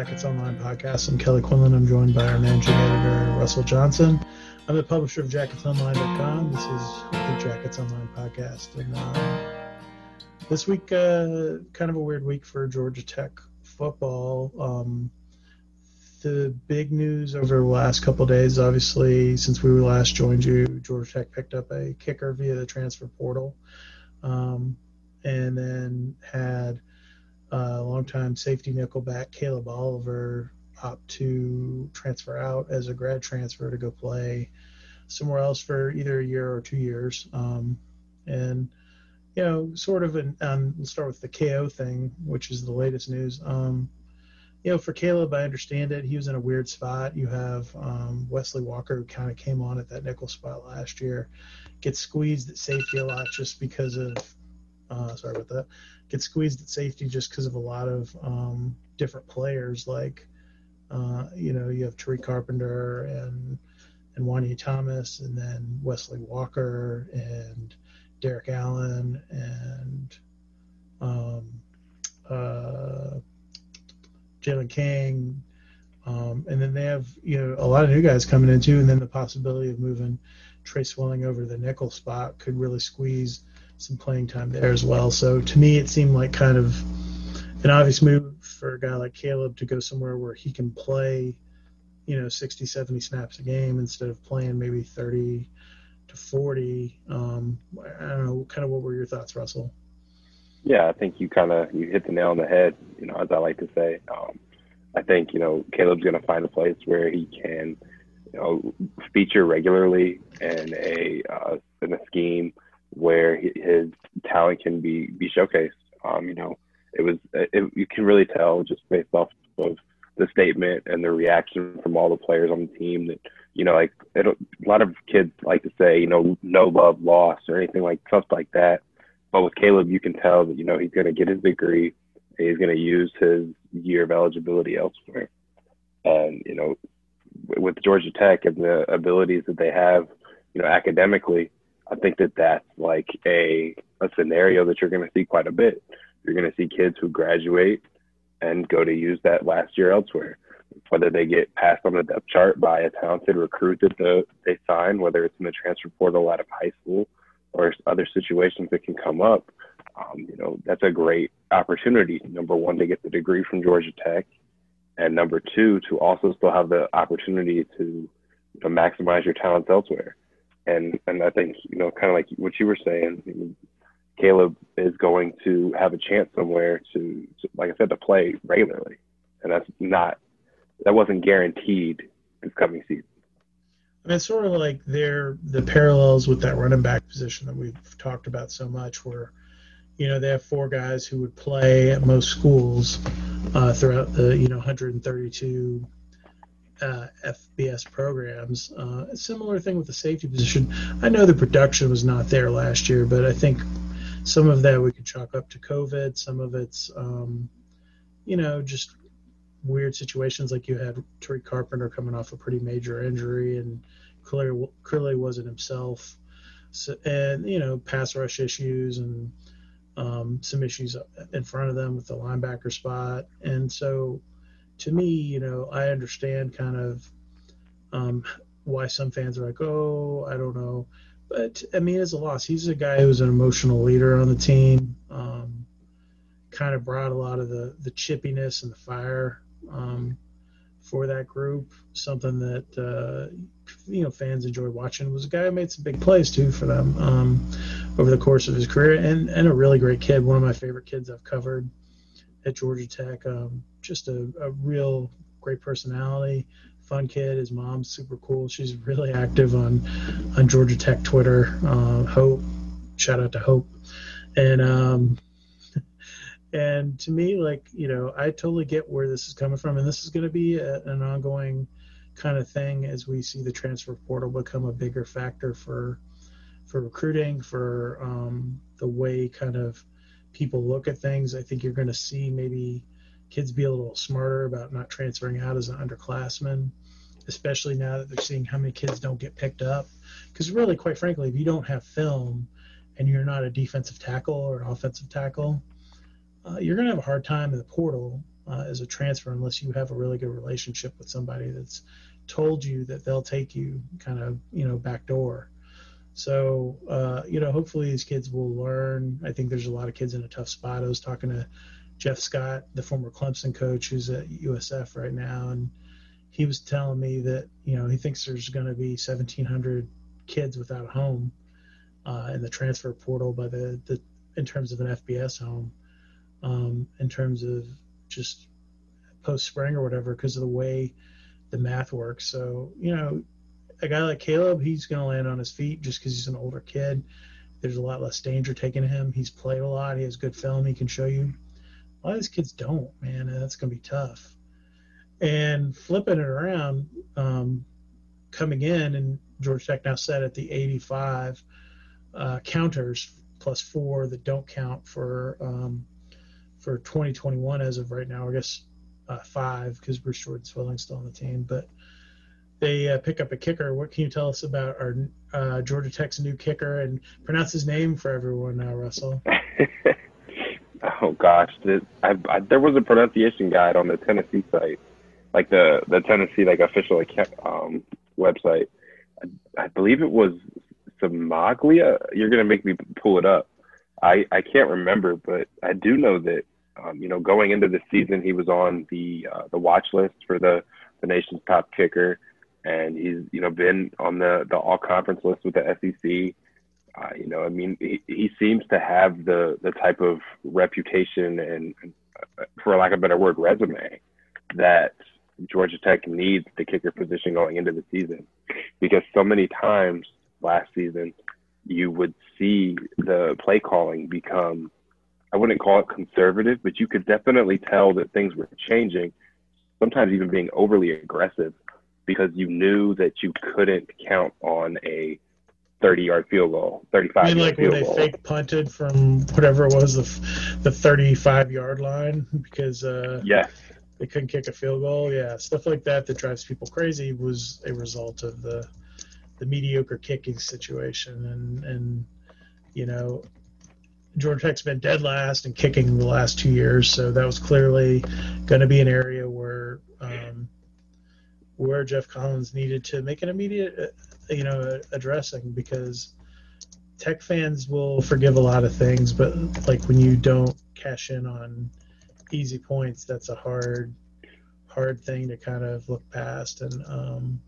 Jackets Online podcast. I'm Kelly Quinlan. I'm joined by our managing editor, Russell Johnson. I'm the publisher of JacketsOnline.com. This is the Jackets Online podcast. And uh, this week, uh, kind of a weird week for Georgia Tech football. Um, the big news over the last couple days, obviously, since we last joined you, Georgia Tech picked up a kicker via the transfer portal, um, and then had uh, longtime safety nickelback Caleb Oliver opt to transfer out as a grad transfer to go play somewhere else for either a year or two years. Um, and you know, sort of an um, we'll start with the KO thing, which is the latest news. Um, you know, for Caleb, I understand it. He was in a weird spot. You have um, Wesley Walker, who kind of came on at that nickel spot last year, gets squeezed at safety a lot just because of, uh, sorry about that, gets squeezed at safety just because of a lot of um, different players. Like, uh, you know, you have Tariq Carpenter and and Juanyeh Thomas, and then Wesley Walker and Derrik Allen and um, uh, Jalen King, um, and then they have you know a lot of new guys coming in too, and then the possibility of moving Tre Swilling over the nickel spot could really squeeze some playing time there as well. So to me, it seemed like kind of an obvious move for a guy like Caleb to go somewhere where he can play, you know, 60, 70 snaps a game instead of playing maybe 30 to 40. Um, I don't know, kind of what were your thoughts, Russell? Yeah, I think you kind of you hit the nail on the head. You know, as I like to say, um, I think you know Caleb's going to find a place where he can, you know, feature regularly in a uh, in a scheme where his talent can be be showcased. Um, you know, it was it, you can really tell just based off of the statement and the reaction from all the players on the team that you know like it, a lot of kids like to say you know no love lost or anything like stuff like that but with Caleb, you can tell that you know he's going to get his degree. He's going to use his year of eligibility elsewhere, and you know, with Georgia Tech and the abilities that they have, you know, academically, I think that that's like a a scenario that you're going to see quite a bit. You're going to see kids who graduate and go to use that last year elsewhere, whether they get passed on the depth chart by a talented recruit that the, they sign, whether it's in the transfer portal out of high school or other situations that can come up, um, you know, that's a great opportunity. Number one, to get the degree from Georgia Tech, and number two, to also still have the opportunity to, to maximize your talents elsewhere. And and I think you know, kind of like what you were saying, Caleb is going to have a chance somewhere to, to, like I said, to play regularly, and that's not that wasn't guaranteed this coming season. I mean, it's sort of like they're the parallels with that running back position that we've talked about so much, where you know they have four guys who would play at most schools uh, throughout the you know 132 uh, FBS programs. Uh, similar thing with the safety position. I know the production was not there last year, but I think some of that we could chalk up to COVID. Some of it's um, you know just weird situations like you had Tariq Carpenter coming off a pretty major injury and clearly, clearly wasn't himself. So, and, you know, pass rush issues and um, some issues in front of them with the linebacker spot. And so to me, you know, I understand kind of um, why some fans are like, oh, I don't know. But I mean, it's a loss. He's a guy who's an emotional leader on the team. Um, kind of brought a lot of the the chippiness and the fire um, for that group. Something that uh, you know fans enjoy watching. Was a guy who made some big plays too for them um, over the course of his career, and and a really great kid. One of my favorite kids I've covered at Georgia Tech. Um, just a, a real great personality, fun kid. His mom's super cool. She's really active on on Georgia Tech Twitter. Uh, Hope, shout out to Hope, and um, and to me, like, you know, I totally get where this is coming from. And this is going to be a, an ongoing kind of thing as we see the transfer portal become a bigger factor for for recruiting, for um, the way kind of people look at things. I think you're going to see maybe kids be a little smarter about not transferring out as an underclassman, especially now that they're seeing how many kids don't get picked up. Because really, quite frankly, if you don't have film and you're not a defensive tackle or an offensive tackle, uh, you're going to have a hard time in the portal uh, as a transfer unless you have a really good relationship with somebody that's told you that they'll take you kind of you know back door. So uh, you know, hopefully these kids will learn. I think there's a lot of kids in a tough spot. I was talking to Jeff Scott, the former Clemson coach, who's at USF right now, and he was telling me that you know he thinks there's going to be 1,700 kids without a home uh, in the transfer portal by the, the in terms of an FBS home, um, in terms of just post spring or whatever, because of the way the math works. So you know, a guy like Caleb, he's going to land on his feet just because he's an older kid. There's a lot less danger taking him. He's played a lot. He has good film he can show you. A lot of these kids don't, man, and that's going to be tough. And flipping it around, um, coming in, and Georgia Tech now set at the 85 uh, counters plus four that don't count for um, for 2021 as of right now. I guess uh, five because Bruce Jordan Swilling's still on the team, but they uh, pick up a kicker. What can you tell us about our uh, Georgia Tech's new kicker and pronounce his name for everyone now, Russell? oh gosh, this, I, I, there was a pronunciation guide on the Tennessee site, like the the Tennessee like official um, website. I, I believe it was Cimaglia. You're gonna make me pull it up. I I can't remember, but I do know that um, you know going into the season he was on the uh, the watch list for the the nation's top kicker and he's you know been on the the all conference list with the SEC. Uh, you know, I mean, he, he seems to have the the type of reputation and, uh, for lack of a better word, resume that Georgia Tech needs the kicker position going into the season, because so many times last season you would see the play calling become I wouldn't call it conservative, but you could definitely tell that things were changing, sometimes even being overly aggressive because you knew that you couldn't count on a 30 yard field goal, 35 I mean, like when they goal. fake punted from whatever it was, the, the 35 yard line because uh, yes. they couldn't kick a field goal. Yeah, stuff like that that drives people crazy was a result of the the mediocre kicking situation. And, and you know, Georgia Tech's been dead last in kicking the last two years, so that was clearly going to be an area where Geoff Collins needed to make an immediate, uh, you know, addressing because tech fans will forgive a lot of things, but like when you don't cash in on easy points, that's a hard, hard thing to kind of look past. And um,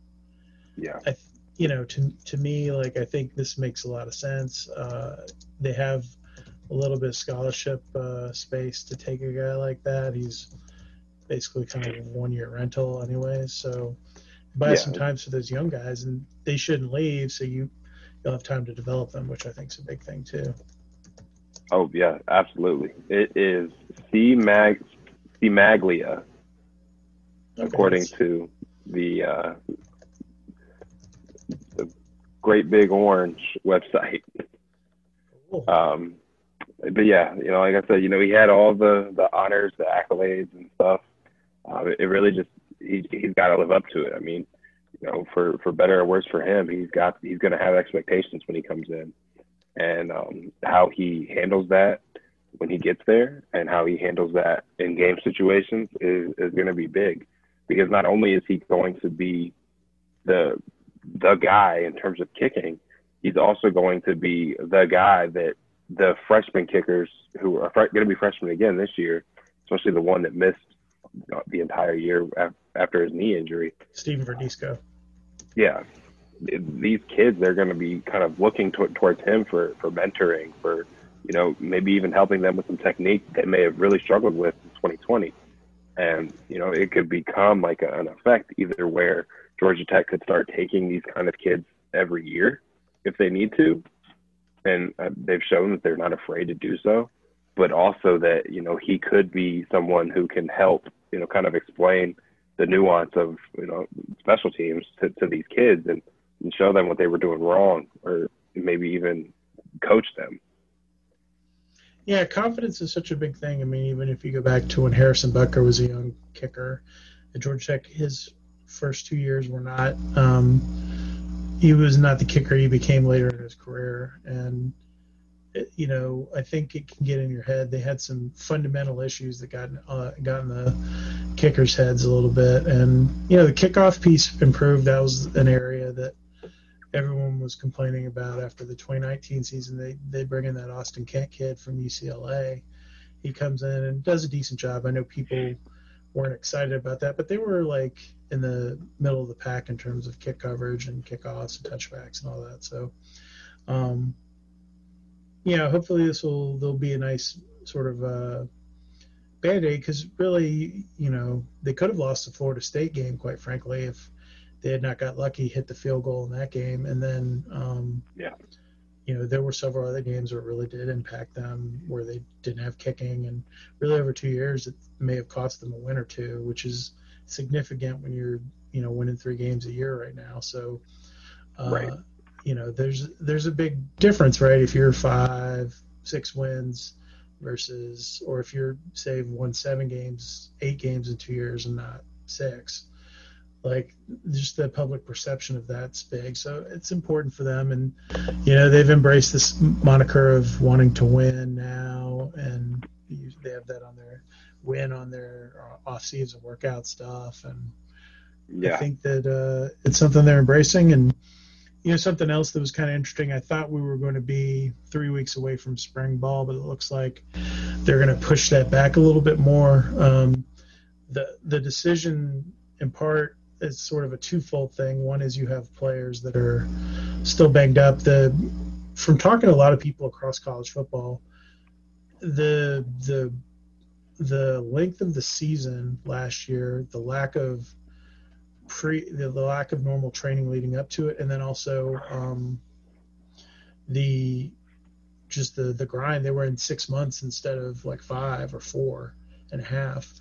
yeah, I, you know, to to me, like I think this makes a lot of sense. Uh, they have a little bit of scholarship uh, space to take a guy like that. He's basically kind of one year rental anyway. So buy yeah. some time for those young guys, and they shouldn't leave. So you you'll have time to develop them, which I think is a big thing too. Oh yeah, absolutely. It is C Mag C Maglia, okay, according to the uh, the Great Big Orange website. Cool. Um, but yeah, you know, like I said, you know, he had all the the honors, the accolades, and stuff. Uh, it really just he he's got to live up to it. I mean, you know, for for better or worse for him, he's got he's going to have expectations when he comes in, and um, how he handles that when he gets there, and how he handles that in game situations is is going to be big, because not only is he going to be the the guy in terms of kicking, he's also going to be the guy that the freshman kickers who are going to be freshmen again this year, especially the one that missed the entire year after his knee injury. Steven Verdisco. Yeah, these kids they're going to be kind of looking to, towards him for for mentoring, for you know maybe even helping them with some technique they may have really struggled with in 2020, and you know it could become like a, an effect either where Georgia Tech could start taking these kind of kids every year if they need to, and uh, they've shown that they're not afraid to do so but also that you know he could be someone who can help you know kind of explain the nuance of you know special teams to, to these kids and, and show them what they were doing wrong or maybe even coach them. Yeah confidence is such a big thing. I mean even if you go back to when harrison butker was a young kicker at georgia tech his first two years were not um, he was not the kicker he became later in his career. And you know, I think it can get in your head. They had some fundamental issues that got uh, got in the kickers' heads a little bit, and you know, the kickoff piece improved. That was an area that everyone was complaining about after the 2019 season. They they bring in that Austin Kent kid from UCLA. He comes in and does a decent job. I know people weren't excited about that, but they were like in the middle of the pack in terms of kick coverage and kickoffs and touchbacks and all that. So. Um, yeah, hopefully this will there'll be a nice sort of uh, band aid because really, you know, they could have lost the Florida State game, quite frankly, if they had not got lucky, hit the field goal in that game, and then um, yeah, you know, there were several other games where it really did impact them where they didn't have kicking, and really over two years it may have cost them a win or two, which is significant when you're you know winning three games a year right now. So. Uh, right you know, there's there's a big difference, right? If you're five, six wins versus, or if you're say won seven games, eight games in two years and not six, like just the public perception of that's big. So it's important for them, and you know they've embraced this moniker of wanting to win now, and they have that on their win on their uh, off season workout stuff, and yeah. I think that uh, it's something they're embracing and you know something else that was kind of interesting. I thought we were going to be three weeks away from spring ball but it looks like they're going to push that back a little bit more. Um, the the decision in part is sort of a twofold thing. One is you have players that are still banged up. The from talking to a lot of people across college football the the the length of the season last year the lack of pre the, the, lack of normal training leading up to it, and then also um, the just the the grind. They were in six months instead of like five or four and a half.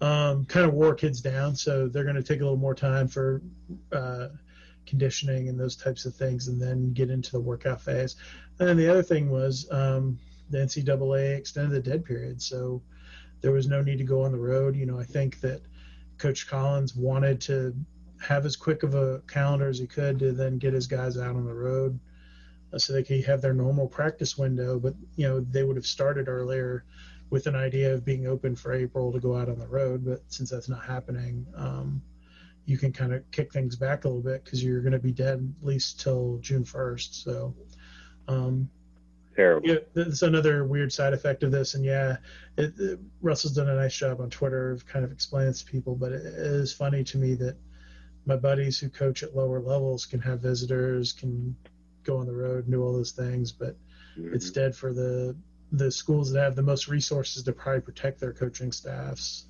Um, kind of wore kids down, so they're going to take a little more time for uh, conditioning and those types of things, and then get into the workout phase. And then the other thing was um, the NCAA extended the dead period, so there was no need to go on the road. You know, I think that Coach Collins wanted to have as quick of a calendar as he could to then get his guys out on the road uh, so they could have their normal practice window. But, you know, they would have started earlier with an idea of being open for April to go out on the road. But since that's not happening, um, you can kind of kick things back a little bit because you're going to be dead at least till June 1st. So, um, terrible. Yeah, that's another weird side effect of this. And yeah, it, it, Russell's done a nice job on Twitter of kind of explaining to people. But it is funny to me that my buddies who coach at lower levels can have visitors, can go on the road and do all those things, but mm-hmm. it's dead for the the schools that have the most resources to probably protect their coaching staffs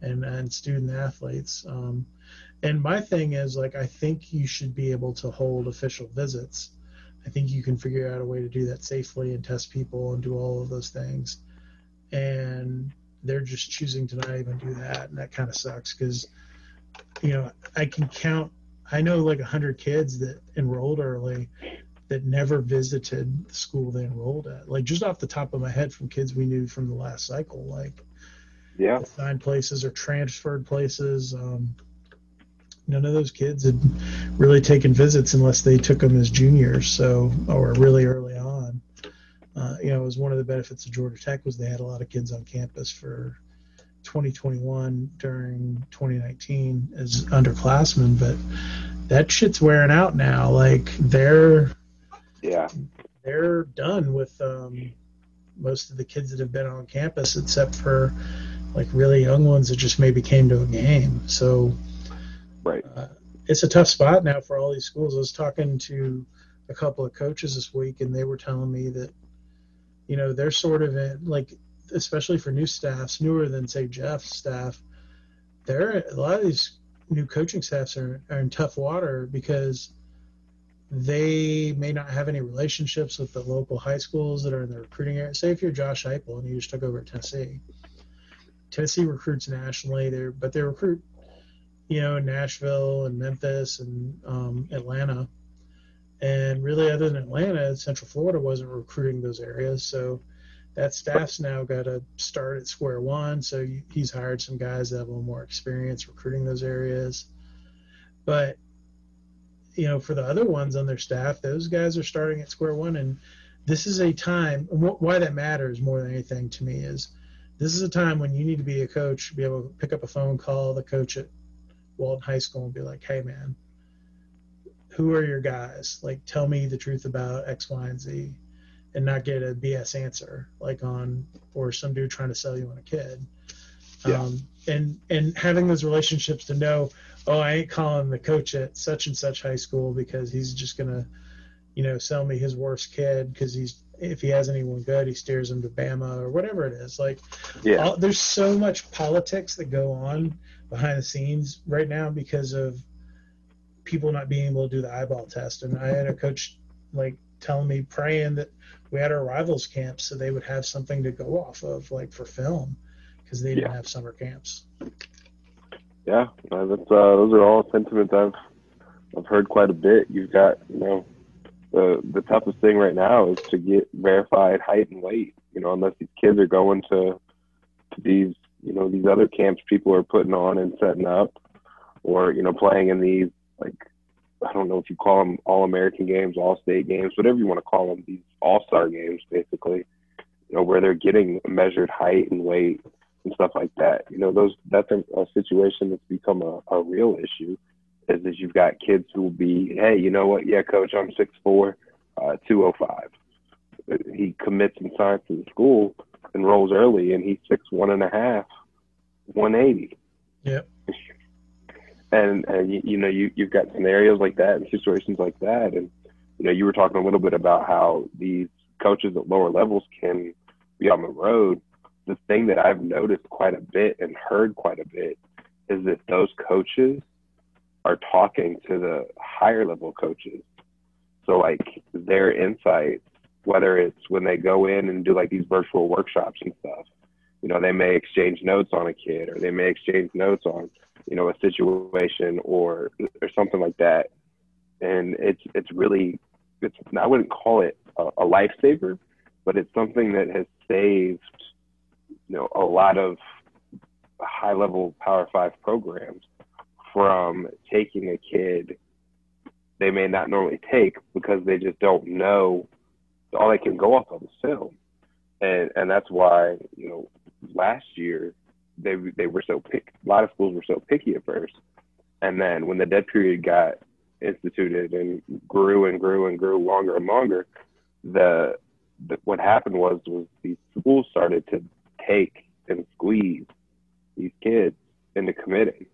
and and student athletes. Um, and my thing is like I think you should be able to hold official visits I think you can figure out a way to do that safely and test people and do all of those things. And they're just choosing to not even do that, and that kind of sucks because, you know, I can count. I know like a hundred kids that enrolled early that never visited the school they enrolled at. Like just off the top of my head, from kids we knew from the last cycle, like yeah, assigned places or transferred places. Um, none of those kids had really taken visits unless they took them as juniors, so or really early on. Uh, you know, it was one of the benefits of Georgia Tech was they had a lot of kids on campus for 2021 during 2019 as underclassmen, but that shit's wearing out now. Like they're yeah they're done with um, most of the kids that have been on campus, except for like really young ones that just maybe came to a game. So Right. Uh, it's a tough spot now for all these schools. I was talking to a couple of coaches this week, and they were telling me that, you know, they're sort of in, like, especially for new staffs, newer than say Geoff's staff. there a lot of these new coaching staffs are, are in tough water because they may not have any relationships with the local high schools that are in the recruiting area. Say if you're Josh Heupel and you just took over at Tennessee, Tennessee recruits nationally there, but they recruit you know, Nashville and Memphis and um, Atlanta. And really, other than Atlanta, Central Florida wasn't recruiting those areas. So that staff's now got to start at square one. So he's hired some guys that have a little more experience recruiting those areas. But, you know, for the other ones on their staff, those guys are starting at square one. And this is a time. Why that matters more than anything to me is this is a time when you need to be a coach, be able to pick up a phone, call the coach at Walton High School, and be like, "Hey, man, who are your guys? Like, tell me the truth about X, Y, and Z." and not get a BS answer like on or some dude trying to sell you on a kid. Yeah. Um, and and having those relationships to know, oh, I ain't calling the coach at such and such high school because he's just gonna, you know, sell me his worst kid because he's if he has anyone good, he steers him to Bama or whatever it is. Like, yeah, all, there's so much politics that go on behind the scenes right now because of people not being able to do the eyeball test. And I had a coach like telling me praying that we had our rivals camps so they would have something to go off of like for film because they didn't yeah. have summer camps yeah uh, that's uh, those are all sentiments i've i've heard quite a bit you've got you know the the toughest thing right now is to get verified height and weight you know unless these kids are going to to these you know these other camps people are putting on and setting up or you know playing in these like I don't know if you call them all American games, all state games, whatever you want to call them, these all star games, basically, you know, where they're getting measured height and weight and stuff like that. You know, those that's a, a situation that's become a, a real issue. Is that you've got kids who will be, hey, you know what? Yeah, coach, I'm six four, uh, two oh five. He commits and signs to the school, enrolls early, and he's six one and a half, one eighty. Yep. And and you, you know you you've got scenarios like that and situations like that. And you know you were talking a little bit about how these coaches at lower levels can be on the road. The thing that i've noticed quite a bit and heard quite a bit is that those coaches are talking to the higher level coaches. So like their insights whether it's when they go in and do like these virtual workshops and stuff you know they may exchange notes on a kid or they may exchange notes on you know, a situation or or something like that. And it's it's really it's I wouldn't call it a, a lifesaver, but it's something that has saved you know a lot of high level Power Five programs from taking a kid they may not normally take because they just don't know all they can go off of is film. And and that's why, you know, last year they they were so pick. A lot of schools were so picky at first, and then when the dead period got instituted and grew and grew and grew longer and longer, the, the what happened was was these schools started to take and squeeze these kids into committing.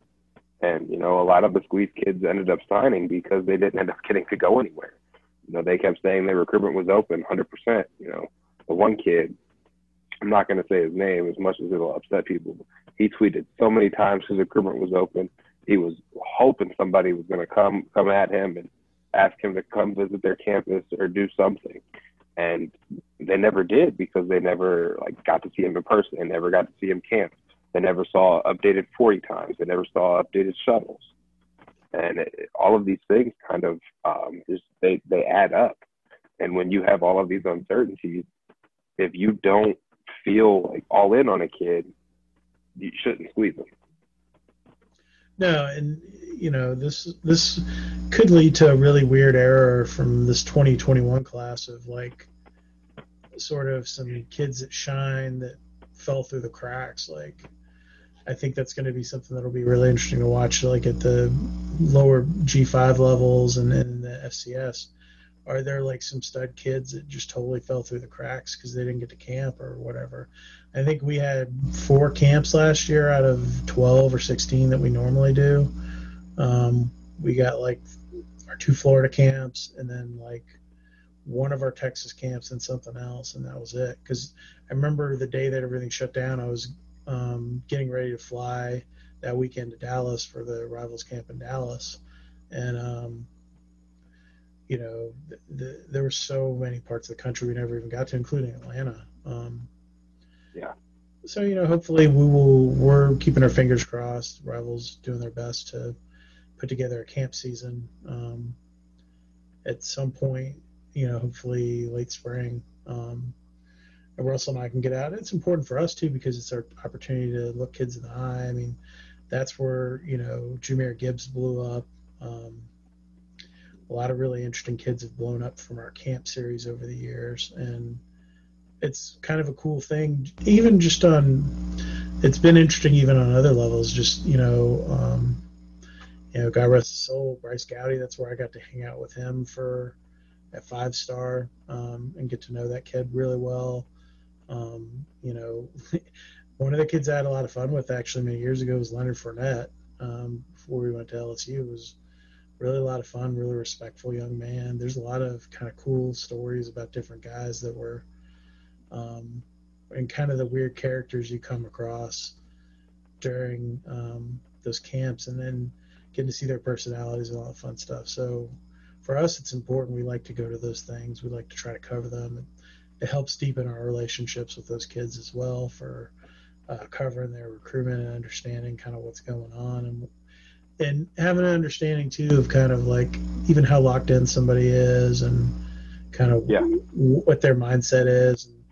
And, you know, a lot of the squeeze kids ended up signing because they didn't end up getting to go anywhere. You know, they kept saying their recruitment was open 100%. You know, the one kid I'm not going to say his name as much as it'll upset people. He tweeted so many times his recruitment was open. He was hoping somebody was going to come come at him and ask him to come visit their campus or do something, and they never did because they never like got to see him in person. They never got to see him camp. They never saw updated 40 times. They never saw updated shuttles, and it, all of these things kind of um, just they they add up. And when you have all of these uncertainties, if you don't feel like all in on a kid, you shouldn't squeeze them. No, and you know this this could lead to a really weird error from this 2021 class of like sort of some kids that shine that fell through the cracks. Like I think that's going to be something that'll be really interesting to watch, like at the lower G5 levels and, and the FCS are there like some stud kids that just totally fell through the cracks because they didn't get to camp or whatever? I think we had four camps last year out of 12 or 16 that we normally do. Um, we got like our two Florida camps and then like one of our Texas camps and something else, and that was it. Because I remember the day that everything shut down, I was um, getting ready to fly that weekend to Dallas for the Rivals camp in Dallas, and um, you know, the, the, there were so many parts of the country we never even got to, including Atlanta. Um, yeah. So you know, hopefully we will. We're keeping our fingers crossed. Rivals doing their best to put together a camp season um, at some point. You know, hopefully late spring. Um, Russell and I can get out. It's important for us too because it's our opportunity to look kids in the eye. I mean, that's where you know Jahmyr Gibbs blew up. Um, a lot of really interesting kids have blown up from our camp series over the years, and it's kind of a cool thing. Even just on, it's been interesting even on other levels. Just you know, um, you know, God rest his soul, Bryce Gowdy. That's where I got to hang out with him for at five star um, and get to know that kid really well. Um, you know, one of the kids I had a lot of fun with actually many years ago was Leonard Fournette. Um, before we went to LSU, it was really a lot of fun, really respectful young man. There's a lot of kind of cool stories about different guys that were, um, and kind of the weird characters you come across during um, those camps, and then getting to see their personalities and all that fun stuff. So for us, it's important. We like to go to those things. We like to try to cover them. It helps deepen our relationships with those kids as well for uh, covering their recruitment and understanding kind of what's going on and and having an understanding too of kind of like even how locked in somebody is and kind of yeah. w- what their mindset is. And,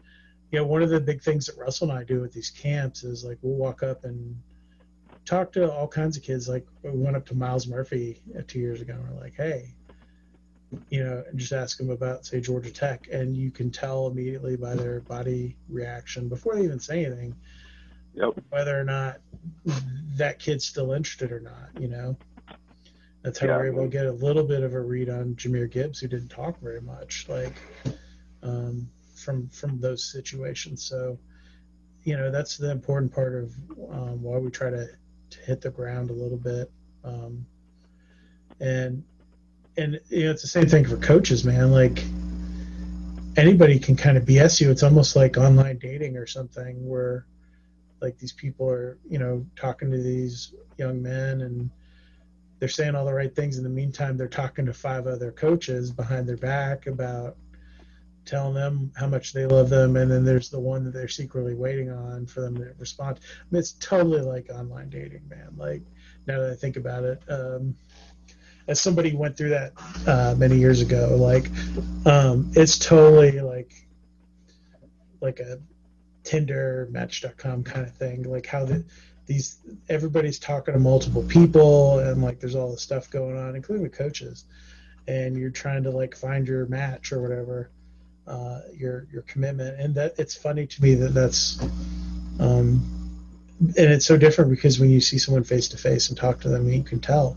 you know, one of the big things that Russell and I do at these camps is like we'll walk up and talk to all kinds of kids. Like we went up to Myles Murphy uh, two years ago and we're like, hey, you know, just ask them about say Georgia Tech, and you can tell immediately by their body reaction before they even say anything yep. whether or not that kid's still interested or not. You know, that's how Yeah. we're able to get a little bit of a read on Jahmyr Gibbs, who didn't talk very much, like um, from from those situations. So, you know, that's the important part of um, why we try to, to hit the ground a little bit, um, and and you know, it's the same thing for coaches, man. Like anybody can kind of BS you. It's almost like online dating or something where like these people are, you know, talking to these young men and they're saying all the right things. In the meantime, they're talking to five other coaches behind their back about telling them how much they love them. And then there's the one that they're secretly waiting on for them to respond. I mean, it's totally like online dating, man. Like now that I think about it, um, as somebody went through that uh, many years ago, like um, it's totally like like a Tinder, Match.com kind of thing. Like how the, these everybody's talking to multiple people and like there's all this stuff going on, including the coaches, and you're trying to like find your match or whatever, uh, your your commitment. And that it's funny to me that that's. Um, and it's so different because when you see someone face to face and talk to them, you can tell.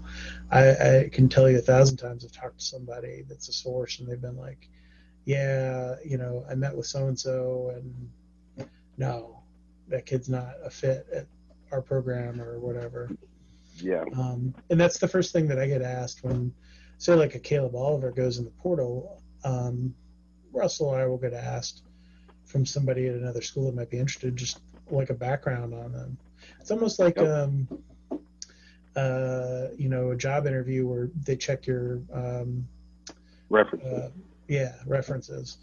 I, I can tell you a thousand times I've talked to somebody that's a source and they've been like, yeah, you know, I met with so and so and no, that kid's not a fit at our program or whatever. Yeah. Um, and that's the first thing that I get asked when, say, like a Caleb Oliver goes in the portal. Um, Russell I will get asked from somebody at another school that might be interested, just like a background on them. It's almost like, Yep. um, uh, you know, a job interview where they check your um, References. uh, yeah references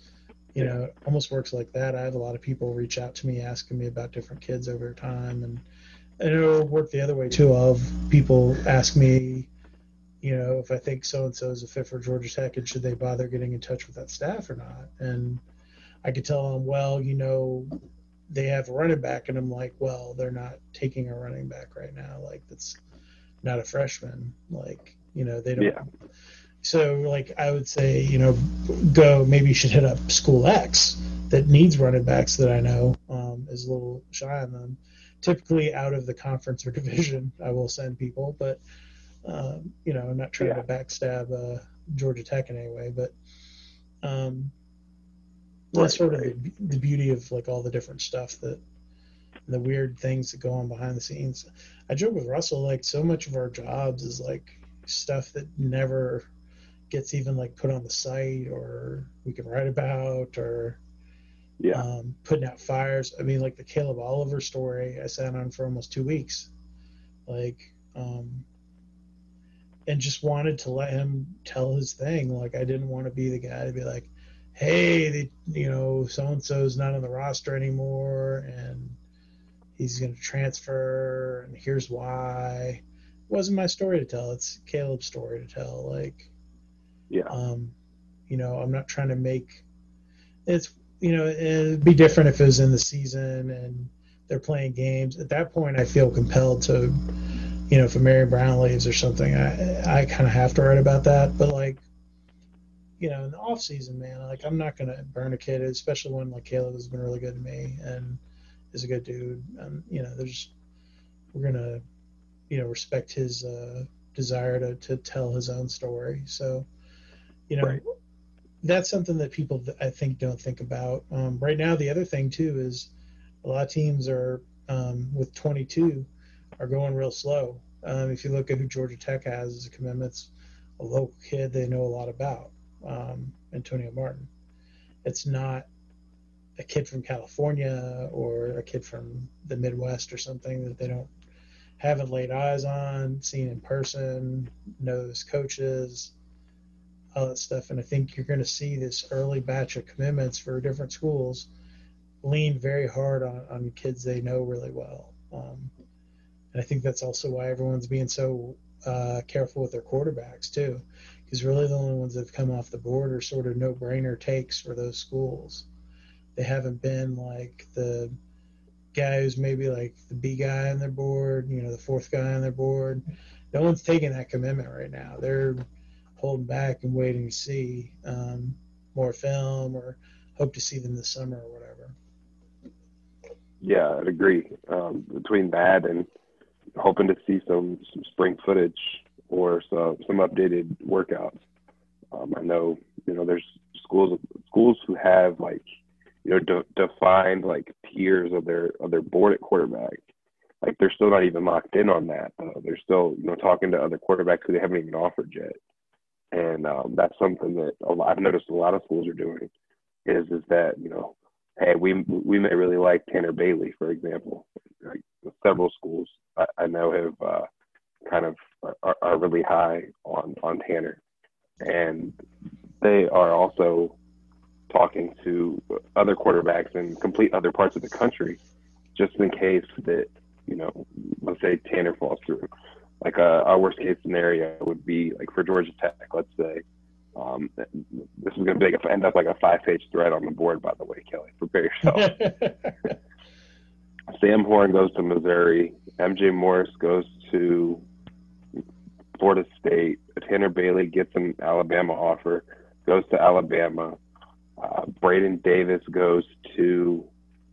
you know it almost works like that i have a lot of people reach out to me asking me about different kids over time and and it'll work the other way too i'll have people ask me you know if i think so and so is a fit for georgia tech and should they bother getting in touch with that staff or not and i could tell them well you know they have a running back and i'm like well they're not taking a running back right now like that's not a freshman like you know they don't Yeah. so like I would say, you know, go maybe you should hit up school X that needs running backs that I know um, is a little shy on them. Typically out of the conference or division, I will send people, but um, you know, I'm not trying Yeah. to backstab uh, Georgia Tech in any way, but um, that's Right, sort of right. the, the beauty of like all the different stuff that the weird things that go on behind the scenes. I joke with Russell like so much of our jobs is like stuff that never gets even like put on the site or we can write about or Yeah. um, putting out fires. I mean, like the Caleb Oliver story, I sat on for almost two weeks, like, um, and just wanted to let him tell his thing. Like, I didn't want to be the guy to be like, "Hey, the, you know, so and so's not on the roster anymore, and he's going to transfer, and here's why." It wasn't my story to tell. It's Caleb's story to tell. Like, yeah. um, you know, I'm not trying to make it's you know it'd be different if it was in the season and they're playing games. At that point, I feel compelled to, you know, if a Mary Brown leaves or something, I I kind of have to write about that. But like you know, in the off season, man, like I'm not gonna burn a kid, especially when like Caleb has been really good to me and is a good dude. And you know, there's we're gonna, you know, respect his uh, desire to to tell his own story. So, you know, right. that's something that people I think don't think about. Um, right now, the other thing too is a lot of teams are um, with 22 are going real slow. Um, if you look at who Georgia Tech has as a commitments, a local kid they know a lot about um, Antonio Martin. It's not a kid from California or a kid from the Midwest or something that they don't haven't laid eyes on, seen in person, knows coaches, all that stuff. And I think you're going to see this early batch of commitments for different schools lean very hard on, on kids they know really well. Um, and I think that's also why everyone's being so uh, careful with their quarterbacks too because really the only ones that have come off the board are sort of no-brainer takes for those schools. They haven't been like the guy who's maybe like the B guy on their board, you know, the fourth guy on their board. No one's taking that commitment right now. They're holding back and waiting to see um, more film or hope to see them this summer or whatever. Yeah, I'd agree. Um, between that and hoping to see some, some spring footage or some, some updated workouts. Um, I know, you know, there's schools schools who have like, you know, de- defined like tiers of their of their board at quarterback. Like they're still not even locked in on that. Though. They're still, you know, talking to other quarterbacks who they haven't even offered yet. And um, that's something that a lot, I've noticed a lot of schools are doing. Is is that you know, hey, we we may really like Tanner Bailey, for example. Like several schools I, I know have uh, are, really high on on Tanner, and they are also talking to other quarterbacks in complete other parts of the country, just in case that you know, let's say Tanner falls through. Like uh, our worst case scenario would be like for Georgia Tech, let's say. Um, this is going to be like, end up like a five page thread on the board, by the way, Kelly. Prepare yourself. Sam Horn goes to Missouri. MJ Morris goes to Florida State. Tanner Bailey gets an Alabama offer, goes to Alabama. Uh, Braden Davis goes to,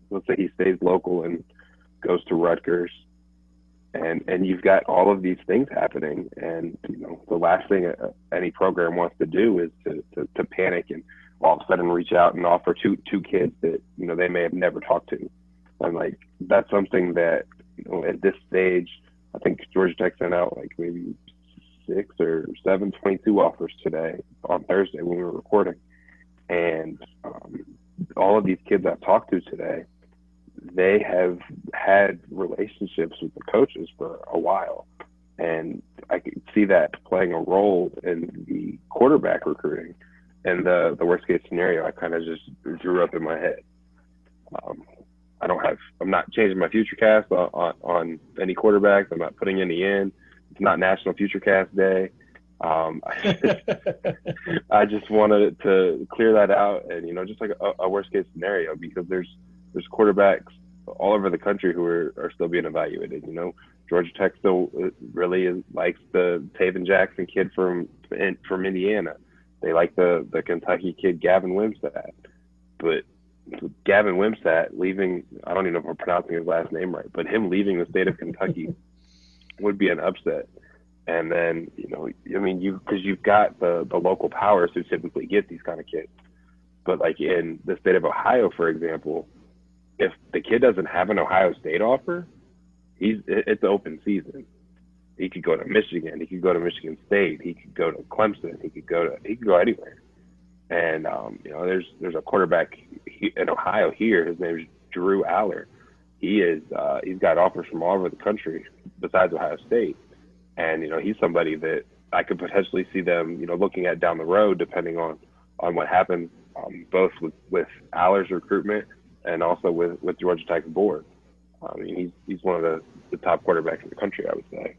let's say he stays local and goes to Rutgers. And, and you've got all of these things happening. And, you know, the last thing any program wants to do is to, to, to panic and all of a sudden reach out and offer two, two kids that, you know, they may have never talked to. And like, that's something that, you know, at this stage, I think Georgia Tech sent out like maybe six or seven 22 offers today on Thursday when we were recording. And um, all of these kids I've talked to today, they have had relationships with the coaches for a while. And I could see that playing a role in the quarterback recruiting. And the, the worst case scenario, I kind of just drew up in my head. Um, I don't have, I'm not changing my future cast on, on, on any quarterbacks. I'm not putting any in. It's not National Futurecast Day. Um, I just wanted to clear that out, and you know, just like a, a, worst case scenario, because there's there's quarterbacks all over the country who are, are still being evaluated. You know, Georgia Tech still uh, really is, likes the Taven Jackson kid from from Indiana. They like the the Kentucky kid Gavin Wimsatt, but Gavin Wimsatt leaving. I don't even know if I'm pronouncing his last name right, but him leaving the state of Kentucky would be an upset. And then, you know, I mean, you because you've got the the local powers who typically get these kind of kids. But like in the state of Ohio, for example, if the kid doesn't have an Ohio State offer, he's it's open season. He could go to Michigan. He could go to Michigan State. He could go to Clemson. He could go to he could go anywhere. And um, you know, there's there's a quarterback in Ohio here. His name is Drew Allar he is uh, he's got offers from all over the country besides Ohio State, and you know he's somebody that I could potentially see them you know looking at down the road depending on on what happens um, both with with Allar's recruitment and also with with Georgia Tech's board. I mean he's he's one of the, the top quarterbacks in the country I would say.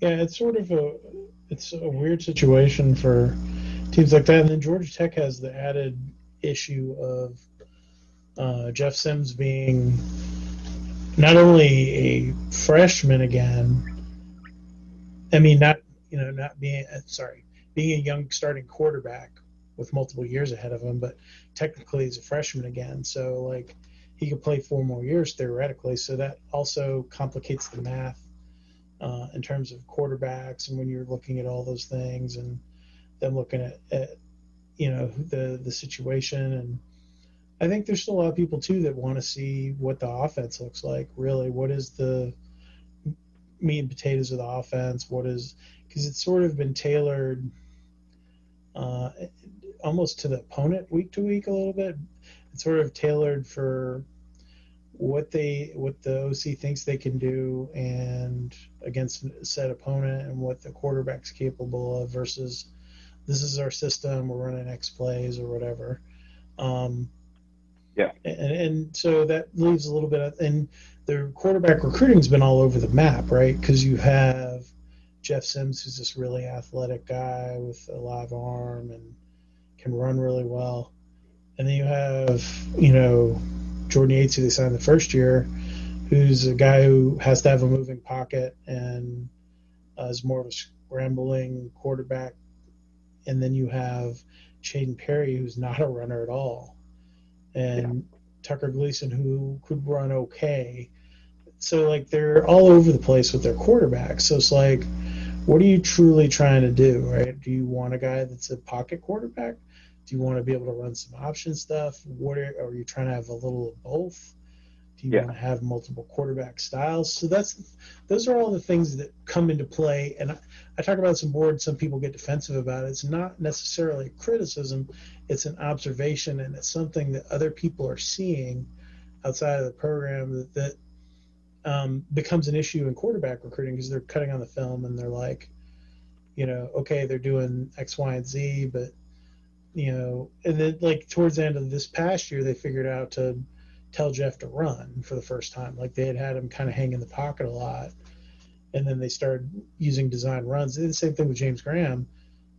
Yeah, it's sort of a it's a weird situation for teams like that, and then Georgia Tech has the added issue of uh, Jeff Sims being not only a freshman again, I mean, not you know, not being uh, sorry, being a young starting quarterback with multiple years ahead of him, but technically he's a freshman again. So like he could play four more years theoretically. So that also complicates the math uh, in terms of quarterbacks and when you're looking at all those things and them looking at, at you know the the situation and I think there's still a lot of people too that want to see what the offense looks like. Really, what is the meat and potatoes of the offense? What is because it's sort of been tailored uh, almost to the opponent week to week a little bit. It's sort of tailored for what they what the OC thinks they can do and against a set opponent and what the quarterback's capable of versus this is our system we're running X plays or whatever. Um, yeah, and, and so that leaves a little bit of, and the quarterback recruiting's been all over the map, right? Because you have Jeff Sims, who's this really athletic guy with a live arm and can run really well. And then you have, you know, Jordan Yates, who they signed the first year, who's a guy who has to have a moving pocket and uh, is more of a scrambling quarterback. And then you have Chayden Peery, who's not a runner at all, and yeah. Tucker Gleason, who could run okay. So like they're all over the place with their quarterbacks. So it's like, what are you truly trying to do, right? Do you want a guy that's a pocket quarterback? Do you want to be able to run some option stuff? What are, are you trying to have a little of both? Do you yeah. want to have multiple quarterback styles? So that's those are all the things that come into play. And I, I talk about some boards. Some people get defensive about it. It's not necessarily a criticism. It's an observation, and it's something that other people are seeing outside of the program that, that um, becomes an issue in quarterback recruiting because they're cutting on the film and they're like, you know, okay, they're doing X, Y, and Z, but you know, and then like towards the end of this past year, they figured out to tell Jeff to run for the first time. Like they had had him kind of hang in the pocket a lot, and then they started using design runs. The same thing with James Graham,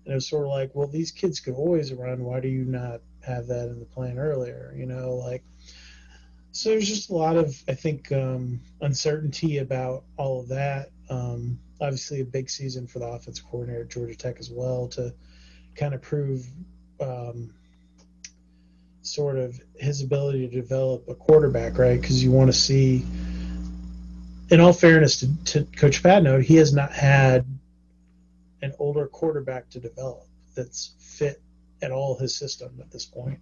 and it was sort of like, well, these kids could always run. Why do you not have that in the plan earlier? You know, like. So there's just a lot of, I think, um, uncertainty about all of that. Um, obviously, a big season for the offensive coordinator at Georgia Tech as well to kind of prove um, sort of his ability to develop a quarterback, right? Because you want to see, in all fairness to, to Coach Patenaude, he has not had an older quarterback to develop that's fit at all his system at this point.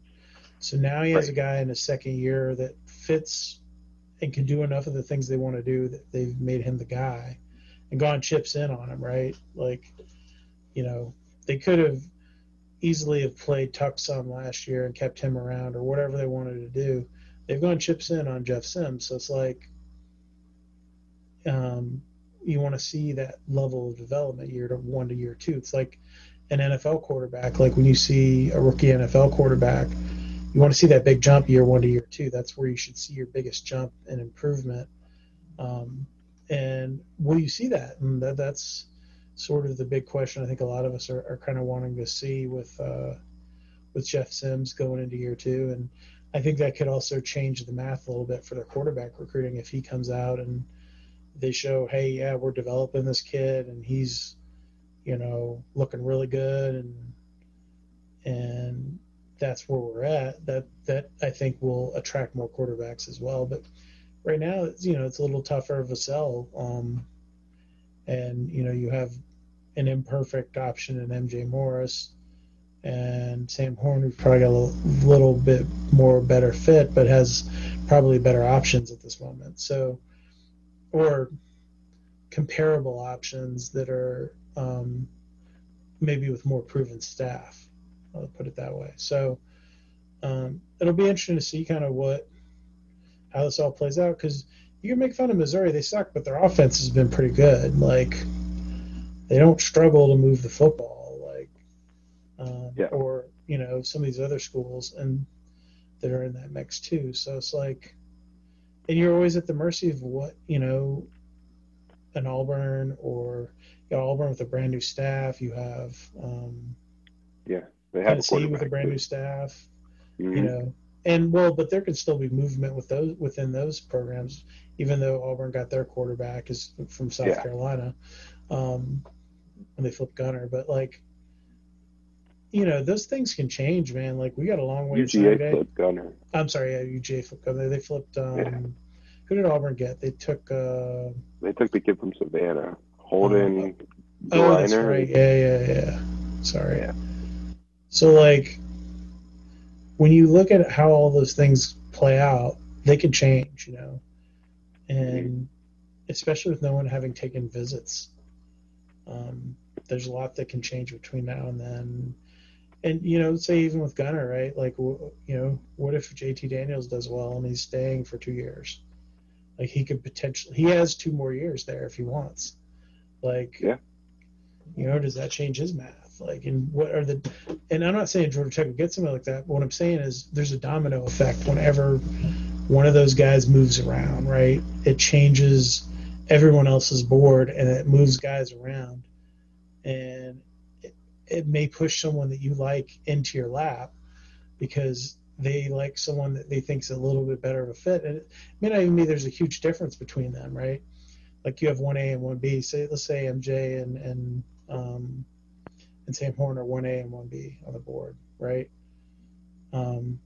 So now he has right. a guy in his second year that fits and can do enough of the things they want to do that they've made him the guy and gone chips in on him, right? Like, you know, they could have easily have played Tuck some last year and kept him around or whatever they wanted to do. They've gone chips in on Jeff Sims, so it's like um, you want to see that level of development year to one to year two. It's like an NFL quarterback. Like when you see a rookie NFL quarterback, you want to see that big jump year one to year two. That's where you should see your biggest jump and improvement. Um, and will you see that? And that, that's sort of the big question. I think a lot of us are, are kind of wanting to see with uh, with Jeff Sims going into year two, and I think that could also change the math a little bit for their quarterback recruiting if he comes out and they show, hey, yeah, we're developing this kid, and he's you know looking really good, and and that's where we're at. That that I think will attract more quarterbacks as well, but. Right now, it's, you know, it's a little tougher of a sell. Um, and you know you have an imperfect option in MJ Morris and Sam Horn, who's probably got a little, bit more better fit, but has probably better options at this moment. So, or comparable options that are um, maybe with more proven staff. I'll put it that way. So, um, it'll be interesting to see kind of what how this all plays out because you can make fun of Missouri; they suck, but their offense has been pretty good. Like they don't struggle to move the football like um, yeah. or you know some of these other schools and that are in that mix too. So it's like, and you're always at the mercy of what you know, an Auburn or you got Auburn with a brand new staff. You have um, yeah, they have Tennessee a with a brand new staff. Mm-hmm. You know, and well, but there could still be movement with those within those programs, even though Auburn got their quarterback is from South yeah. Carolina. Um, when they flip Gunner, but like you know, those things can change, man. Like we got a long way to UGA flipped Gunner. I'm sorry, yeah, UGA flipped. Gunner. They flipped. Um, Yeah. Who did Auburn get? They took. Uh, They took the kid from Savannah, Holden oh, that's right. Yeah, yeah, yeah. Sorry. Yeah. So like, when you look at how all those things play out, they can change, you know, and especially with no one having taken visits, um, there's a lot that can change between now and then. And you know, say even with Gunner, right? Like, you know, what if JT Daniels does well and he's staying for two years? Like he could potentially, he has two more years there if he wants. Like, Yeah. you know, does that change his math? Like, and what are the? And I'm not saying Georgia Tech would get somebody like that. But what I'm saying is, there's a domino effect whenever one of those guys moves around, right? It changes everyone else's board and it moves guys around, and it, it may push someone that you like into your lap because they like someone that they think is a little bit better of a fit, and it may not even be there's a huge difference between them, right? Like you have one A and one B. Say let's say MJ and and um, and Sam Horn are one A and one B on the board, right? Um,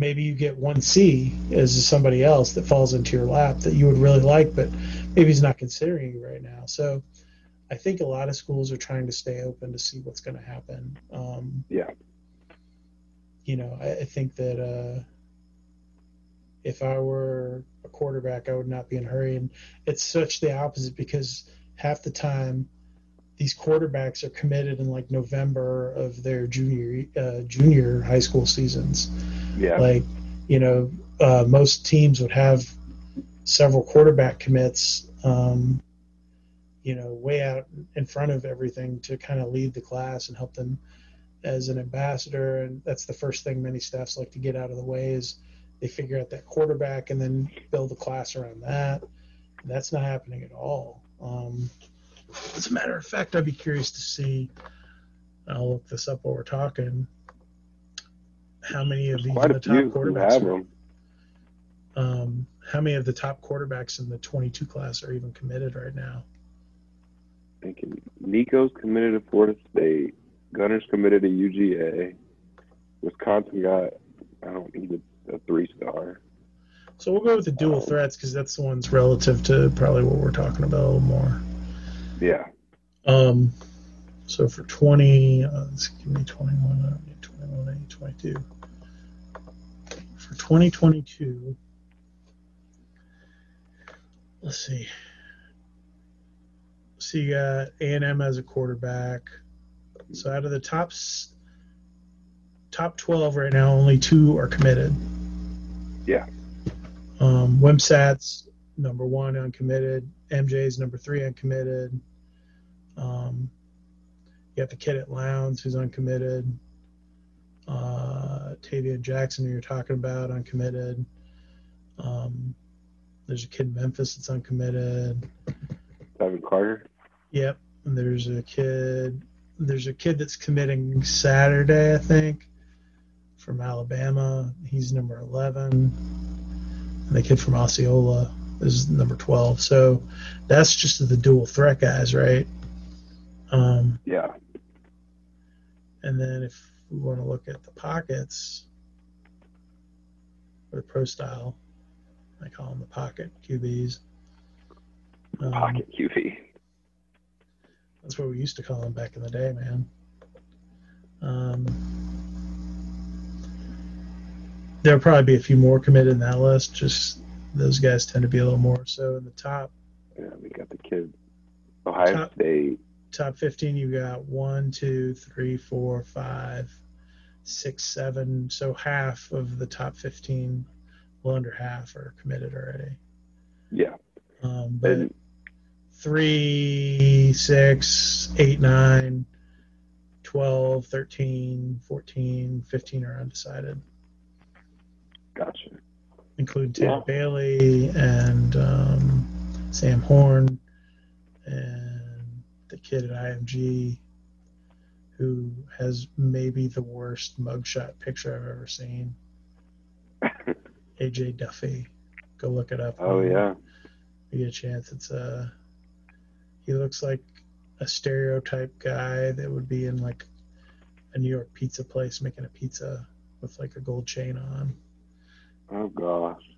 maybe you get one C as somebody else that falls into your lap that you would really like, but maybe he's not considering you right now. So I think a lot of schools are trying to stay open to see what's going to happen. Um, Yeah. You know, I, I think that uh, if I were a quarterback, I would not be in a hurry. And it's such the opposite because half the time these quarterbacks are committed in like November of their junior uh, junior high school seasons. Yeah. Like, you know, uh, most teams would have several quarterback commits, um, you know, way out in front of everything to kind of lead the class and help them as an ambassador. And that's the first thing many staffs like to get out of the way is they figure out that quarterback and then build a class around that. That's not happening at all. Um, as a matter of fact, I'd be curious to see. I'll look this up while we're talking. How many of these Quite the top quarterbacks? have them. um, how many of the top quarterbacks in the 22 class are even committed right now? Thinking Nico's committed to Florida State. Gunner's committed to UGA. Wisconsin got I don't need a, a three star. So we'll go with the dual Um, threats because that's the ones relative to probably what we're talking about a little more. Yeah. Um, so for 20, uh, let's give me 21, I don't need 21, I need 22. For 2022, let's see. So you got A&M as a quarterback. So out of the top top 12 right now, only two are committed. Yeah. Um, Wimsat's number one uncommitted. MJ's number three uncommitted. Um, you got the kid at Lowndes who's uncommitted. Uh, Tavian Jackson, who you're talking about, uncommitted. Um, there's a kid in Memphis that's uncommitted. Devin Carter. Yep. And there's a kid. There's a kid that's committing Saturday, I think, from Alabama. He's number 11. And the kid from Osceola is number 12. So that's just the dual threat guys, right? Um, Yeah. and then if we want to look at the pockets or the pro style, I call them the pocket QBs. Um, Pocket QB. That's what we used to call them back in the day, man. Um, there'll probably be a few more committed in that list. Just those guys tend to be a little more so in the top Yeah, we got the kid. Ohio Top- State. Top 15 you've got one two three four five six seven so half of the top 15 well under half are committed already Yeah. um, but And three, six, eight, nine, 12, 13, 14, 15 are undecided, gotcha. Include Taylor Yeah. Bailey and um, Sam Horn and the kid at IMG who has maybe the worst mugshot picture I've ever seen. AJ Duffy. Go look it up. Oh yeah. you get a chance. It's a he looks like a stereotype guy that would be in like a New York pizza place making a pizza with like a gold chain on. Oh gosh.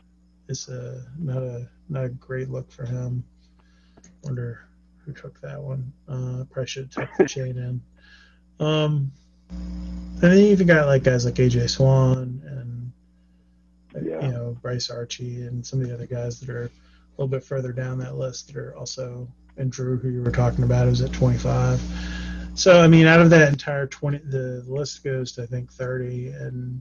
It's a not a not a great look for him. Wonder who took that one. Uh, probably should have tucked the chain in. Um, and then you even got like guys like AJ Swann and Yeah. you know Bryce Archie and some of the other guys that are a little bit further down that list that are also and Drew who you were talking about who's at 25. So I mean, out of that entire 20, the list goes to I think 30, and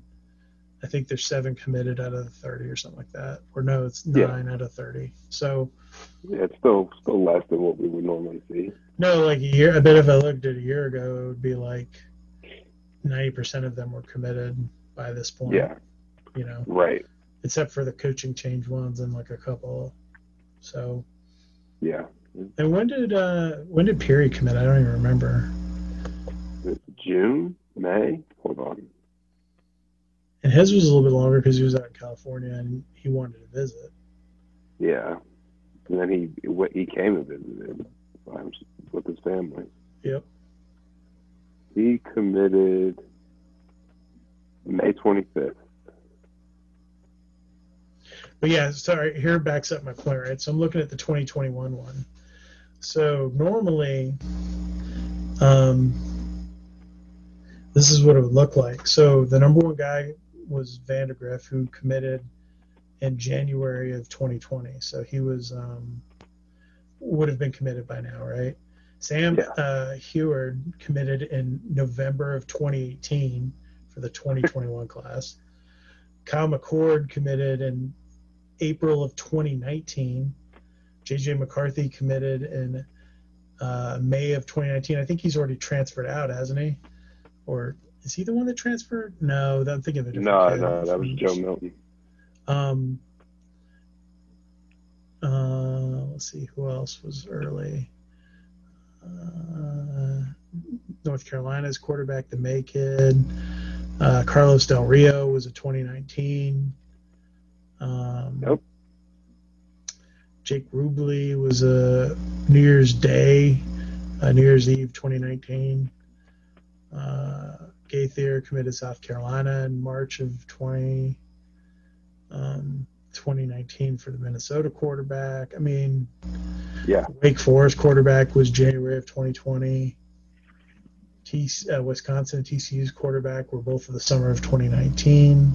I think there's seven committed out of the 30 or something like that. Or no, it's Yeah. nine out of 30. So Yeah, it's still still less than what we would normally see. no, like a year. I bet if I looked at a year ago, it would be like 90% of them were committed by this point. Yeah. You know, Right. except for the coaching change ones and like a couple. So, Yeah. and when did uh when did Peery commit? I don't even remember. June, May. Hold on. And his was a little bit longer because he was out in California and he wanted to visit. Yeah. And then he he came and visited with his family. Yep. He committed May 25th. But yeah, sorry, here backs up my point, right? So I'm looking at the 2021 one. So normally, um, this is what it would look like. So the number one guy was Vandagriff, who committed in January of 2020. So he was um, would have been committed by now, right? Sam Yeah. uh, Huard committed in November of 2018 for the 2021 class. Kyle McCord committed in April of 2019. JJ McCarthy committed in uh, May of 2019. I think he's already transferred out, hasn't he? Or is he the one that transferred? No, I'm thinking of a different No, kid. no, that was Joe Milton. Um, uh, let's see who else was early. Uh, North Carolina's quarterback, the May kid. Uh, Carlos Del Rio was a 2019. Um, Nope. Jake Rubley was a New Year's Day, uh, New Year's Eve 2019. Uh, Gaither committed South Carolina in March of 20, um, 2019 for the Minnesota quarterback. I mean, Yeah. Wake Forest quarterback was January of 2020. T, uh, Wisconsin and TCU's quarterback were both of the summer of 2019.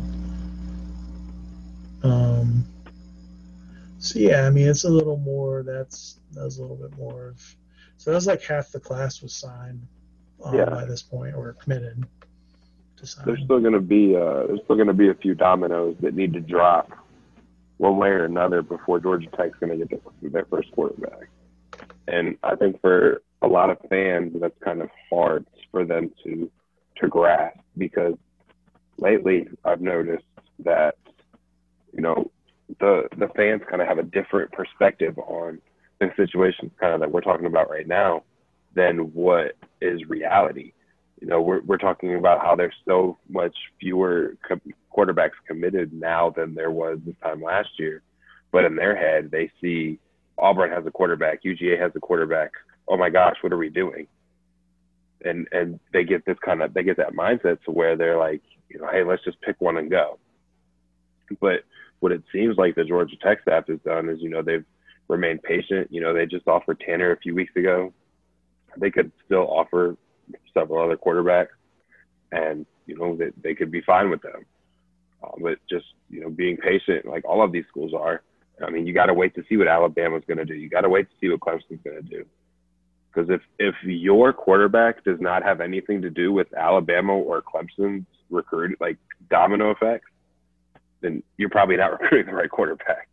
Um, so yeah, I mean it's a little more. That's that's a little bit more of. So that was like half the class was signed um, Yeah. by this point or committed to There's still going to be uh, there's still going to be a few dominoes that need to drop one way or another before Georgia Tech's going to get their, their first quarterback. And I think for a lot of fans, that's kind of hard for them to to grasp because lately I've noticed that you know the the fans kind of have a different perspective on the situations kind of that we're talking about right now than what is reality. You know, we're we're talking about how there's so much fewer co- quarterbacks committed now than there was this time last year, but in their head they see Auburn has a quarterback, UGA has a quarterback. Oh my gosh, what are we doing? And and they get this kind of they get that mindset to where they're like, you know, hey, let's just pick one and go. But what it seems like the Georgia Tech staff has done is, you know, they've remained patient. You know, they just offered Tanner a few weeks ago. They could still offer several other quarterbacks, and you know that they, could be fine with them. Uh, but just you know, being patient, like all of these schools are. I mean, you got to wait to see what Alabama's going to do. You got to wait to see what Clemson's going to do. Because if if your quarterback does not have anything to do with Alabama or Clemson's recruit, like domino effects, then you're probably not recruiting the right quarterback.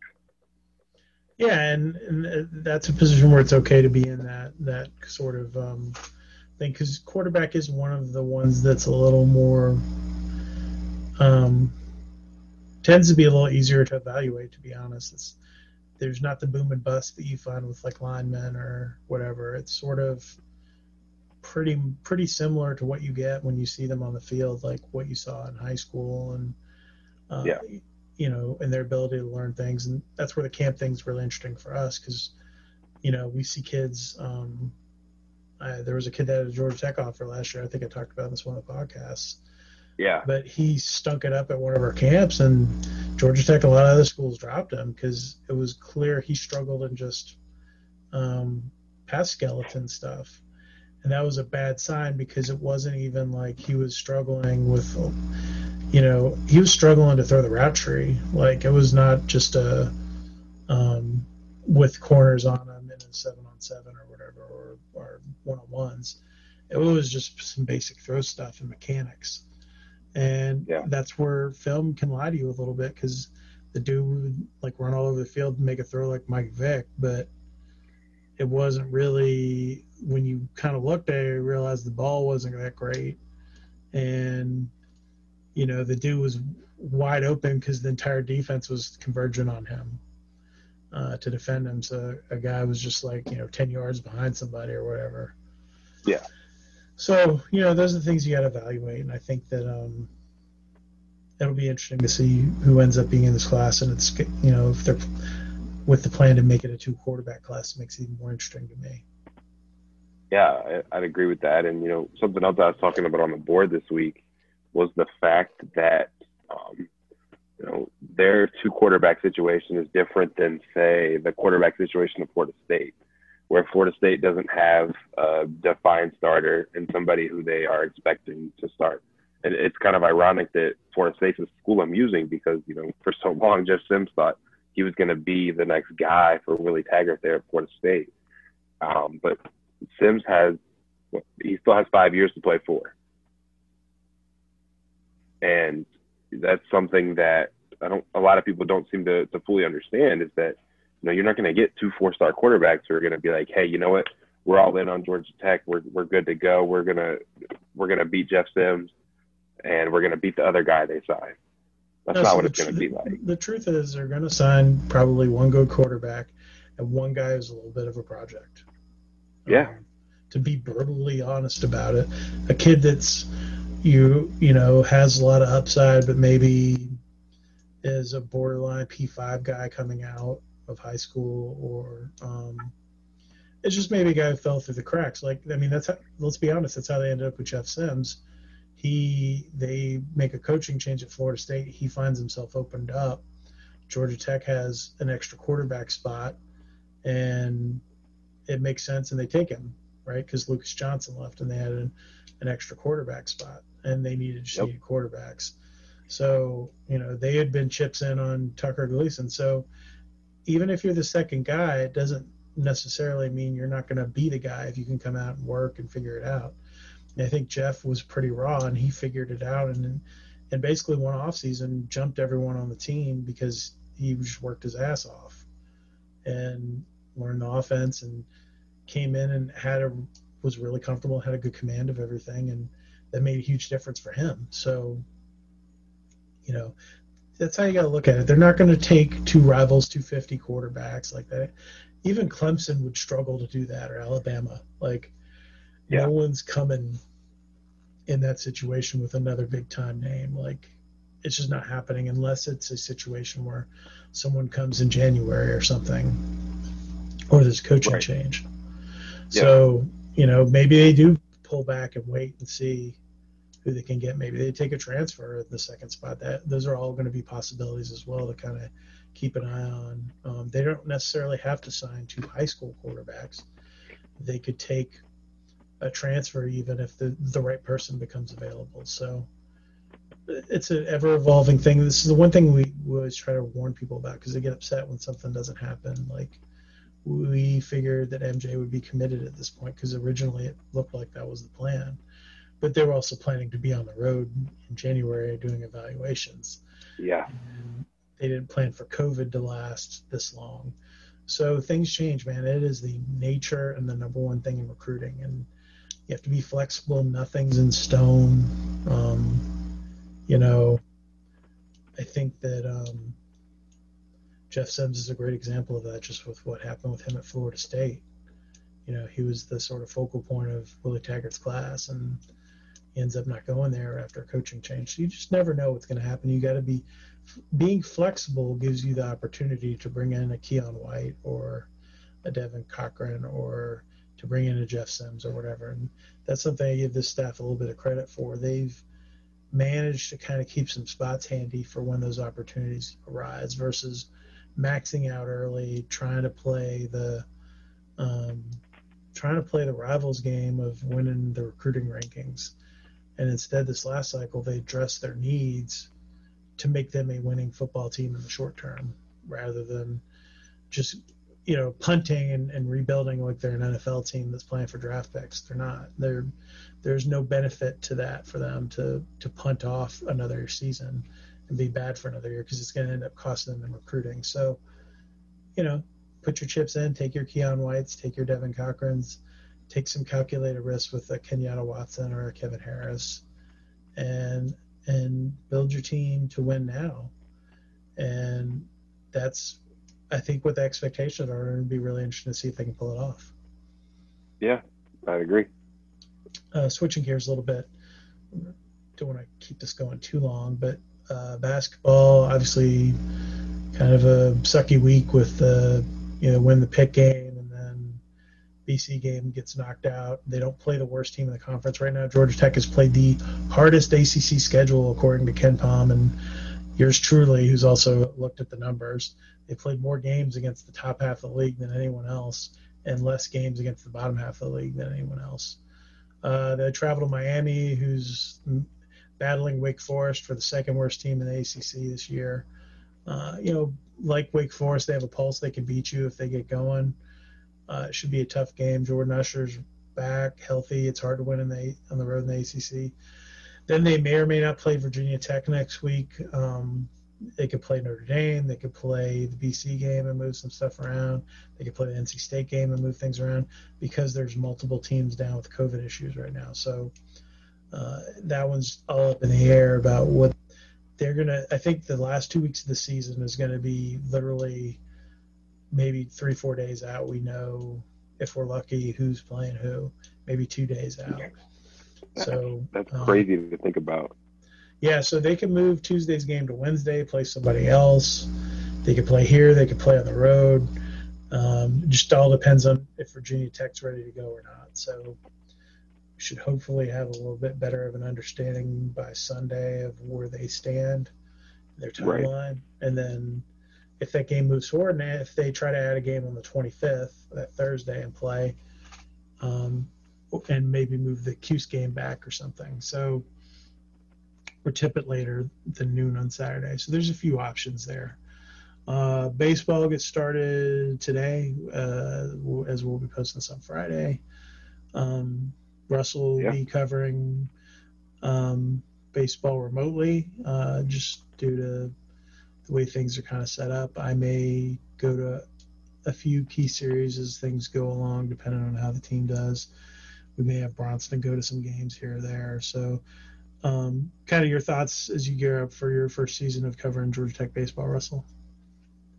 Yeah, and, and that's a position where it's okay to be in that that sort of um, thing because quarterback is one of the ones that's a little more um, tends to be a little easier to evaluate. To be honest, it's there's not the boom and bust that you find with like linemen or whatever. It's sort of pretty pretty similar to what you get when you see them on the field, like what you saw in high school and uh, Yeah. you know, and their ability to learn things, and that's where the camp thing's really interesting for us because you know we see kids. Um, I, there was a kid that had a Georgia Tech offer last year. I think I talked about this one of the podcasts. Yeah. But he stunk it up at one of our camps, and Georgia Tech, a lot of other schools dropped him because it was clear he struggled in just um, pass skeleton stuff. And that was a bad sign because it wasn't even like he was struggling with, you know, he was struggling to throw the route tree. Like it was not just a, um, with corners on him in a seven on seven or or, or one on ones. It was just some basic throw stuff and mechanics and yeah. that's where film can lie to you a little bit because the dude would like run all over the field and make a throw like Mike Vick, but it wasn't really when you kind of looked at it, you realized the ball wasn't that great, and you know the dude was wide open because the entire defense was converging on him uh, to defend him. So a guy was just like you know ten yards behind somebody or whatever. Yeah. So you know, those are the things you got to evaluate, and I think that um, it'll be interesting to see who ends up being in this class, and it's you know if they're with the plan to make it a two quarterback class, it makes it even more interesting to me. Yeah, I, would agree with that, and you know something else I was talking about on the board this week was the fact that um, you know their two quarterback situation is different than say the quarterback situation of Florida State where Florida State doesn't have a defined starter and somebody who they are expecting to start. And it's kind of ironic that Florida State's a school I'm using because, you know, for so long, Jeff Sims thought he was going to be the next guy for Willie Taggart there at Florida State. Um, but Sims has, he still has five years to play for. And that's something that I don't, a lot of people don't seem to, to fully understand is that you know, you're not going to get two four star quarterbacks who are going to be like, hey, you know what? We're all in on Georgia Tech. We're we're good to go. We're gonna we're gonna beat Jeff Sims, and we're gonna beat the other guy they sign. That's no, not so what it's tr- going to be like. The truth is, they're going to sign probably one good quarterback and one guy is a little bit of a project. Yeah. Um, to be brutally honest about it, a kid that's you you know has a lot of upside, but maybe is a borderline P5 guy coming out of high school or um, it's just maybe a guy who fell through the cracks. Like I mean, that's how, let's be honest, that's how they ended up with Jeff Sims. He they make a coaching change at Florida State. He finds himself opened up. Georgia Tech has an extra quarterback spot, and it makes sense, and they take him right because Lucas Johnson left, and they had an, an extra quarterback spot, and they needed yep. quarterbacks. So you know they had been chips in on Tucker Gleason. So even if you're the second guy, it doesn't necessarily mean you're not going to be the guy if you can come out and work and figure it out. And I think Jeff was pretty raw and he figured it out and and basically one off season jumped everyone on the team because he just worked his ass off and learned the offense and came in and had a was really comfortable, had a good command of everything and that made a huge difference for him. So you know, that's how you got to look at it. They're not going to take two rivals 250 quarterbacks like that. Even Clemson would struggle to do that, or Alabama. Like, yeah. no one's coming in that situation with another big time name. Like, it's just not happening unless it's a situation where someone comes in January or something, or there's coaching right. change. Yeah. So, you know, maybe they do pull back and wait and see who they can get. Maybe they take a transfer at the second spot. That those are all going to be possibilities as well to kind of keep an eye on. Um, they don't necessarily have to sign two high school quarterbacks. They could take a transfer even if the the right person becomes available. So it's an ever evolving thing. This is the one thing we, we always try to warn people about because they get upset when something doesn't happen. Like we figured that MJ would be committed at this point because originally it looked like that was the plan but they were also planning to be on the road in January doing evaluations. Yeah. And they didn't plan for COVID to last this long. So things change, man. It is the nature and the number one thing in recruiting. And you have to be flexible. Nothing's in stone. Um, you know, I think that um, Jeff Sims is a great example of that just with what happened with him at Florida State. You know, he was the sort of focal point of Willie Taggart's class. And ends up not going there after a coaching change. So you just never know what's going to happen. You got to be being flexible gives you the opportunity to bring in a Keon White or a Devin Cochran or to bring in a Jeff Sims or whatever. And that's something I give this staff a little bit of credit for. They've managed to kind of keep some spots handy for when those opportunities arise versus maxing out early, trying to play the um, trying to play the rivals game of winning the recruiting rankings. And instead, this last cycle, they addressed their needs to make them a winning football team in the short term rather than just you know punting and, and rebuilding like they're an NFL team that's playing for draft picks. They're not. They're there's no benefit to that for them to to punt off another season and be bad for another year because it's going to end up costing them in recruiting. So, you know, put your chips in, take your Keon Whites, take your Devin Cochrans, take some calculated risks with a Kenyatta Watson or a Kevin Harris, and and build your team to win now. And that's, I think, what the expectations are. And it'd be really interesting to see if they can pull it off. Yeah, I agree. Uh, switching gears a little bit, don't want to keep this going too long, but uh, basketball, obviously, kind of a sucky week with the, you know, win the pick game BC game gets knocked out. They don't play the worst team in the conference right now. Georgia Tech has played the hardest ACC schedule according to KenPom and yours truly, who's also looked at the numbers. They played more games against the top half of the league than anyone else, and less games against the bottom half of the league than anyone else. Uh, they travel to Miami, who's battling Wake Forest for the second worst team in the ACC this year. Uh, you know, like Wake Forest, they have a pulse. They can beat you if they get going. Uh, it should be a tough game. Jordan Usher's back, healthy. It's hard to win in the on the road in the ACC. Then they may or may not play Virginia Tech next week. Um, they could play Notre Dame. They could play the BC game and move some stuff around. They could play the NC State game and move things around because there's multiple teams down with COVID issues right now. So uh, that one's all up in the air about what they're gonna. I think the last two weeks of the season is going to be literally maybe three four days out. We know if we're lucky who's playing who. Maybe two days out. So that's um, crazy to think about. Yeah, so they can move Tuesday's game to Wednesday, play somebody else. They could play here. They could play on the road. Um, just all depends on if Virginia Tech's ready to go or not. So we should hopefully have a little bit better of an understanding by Sunday of where they stand, their timeline, right. and then if that game moves forward, and if they try to add a game on the 25th, that Thursday, and play, um, and maybe move the Cuse game back or something. So, or tip it later than noon on Saturday. So there's a few options there. Uh, baseball gets started today, uh, as we'll be posting this on Friday. Um, Russell will yeah. be covering um, baseball remotely, uh, just due to the way things are kind of set up. I may go to a few key series as things go along, depending on how the team does. We may have Bronson go to some games here or there. So, um, kind of your thoughts as you gear up for your first season of covering Georgia Tech baseball, Russell.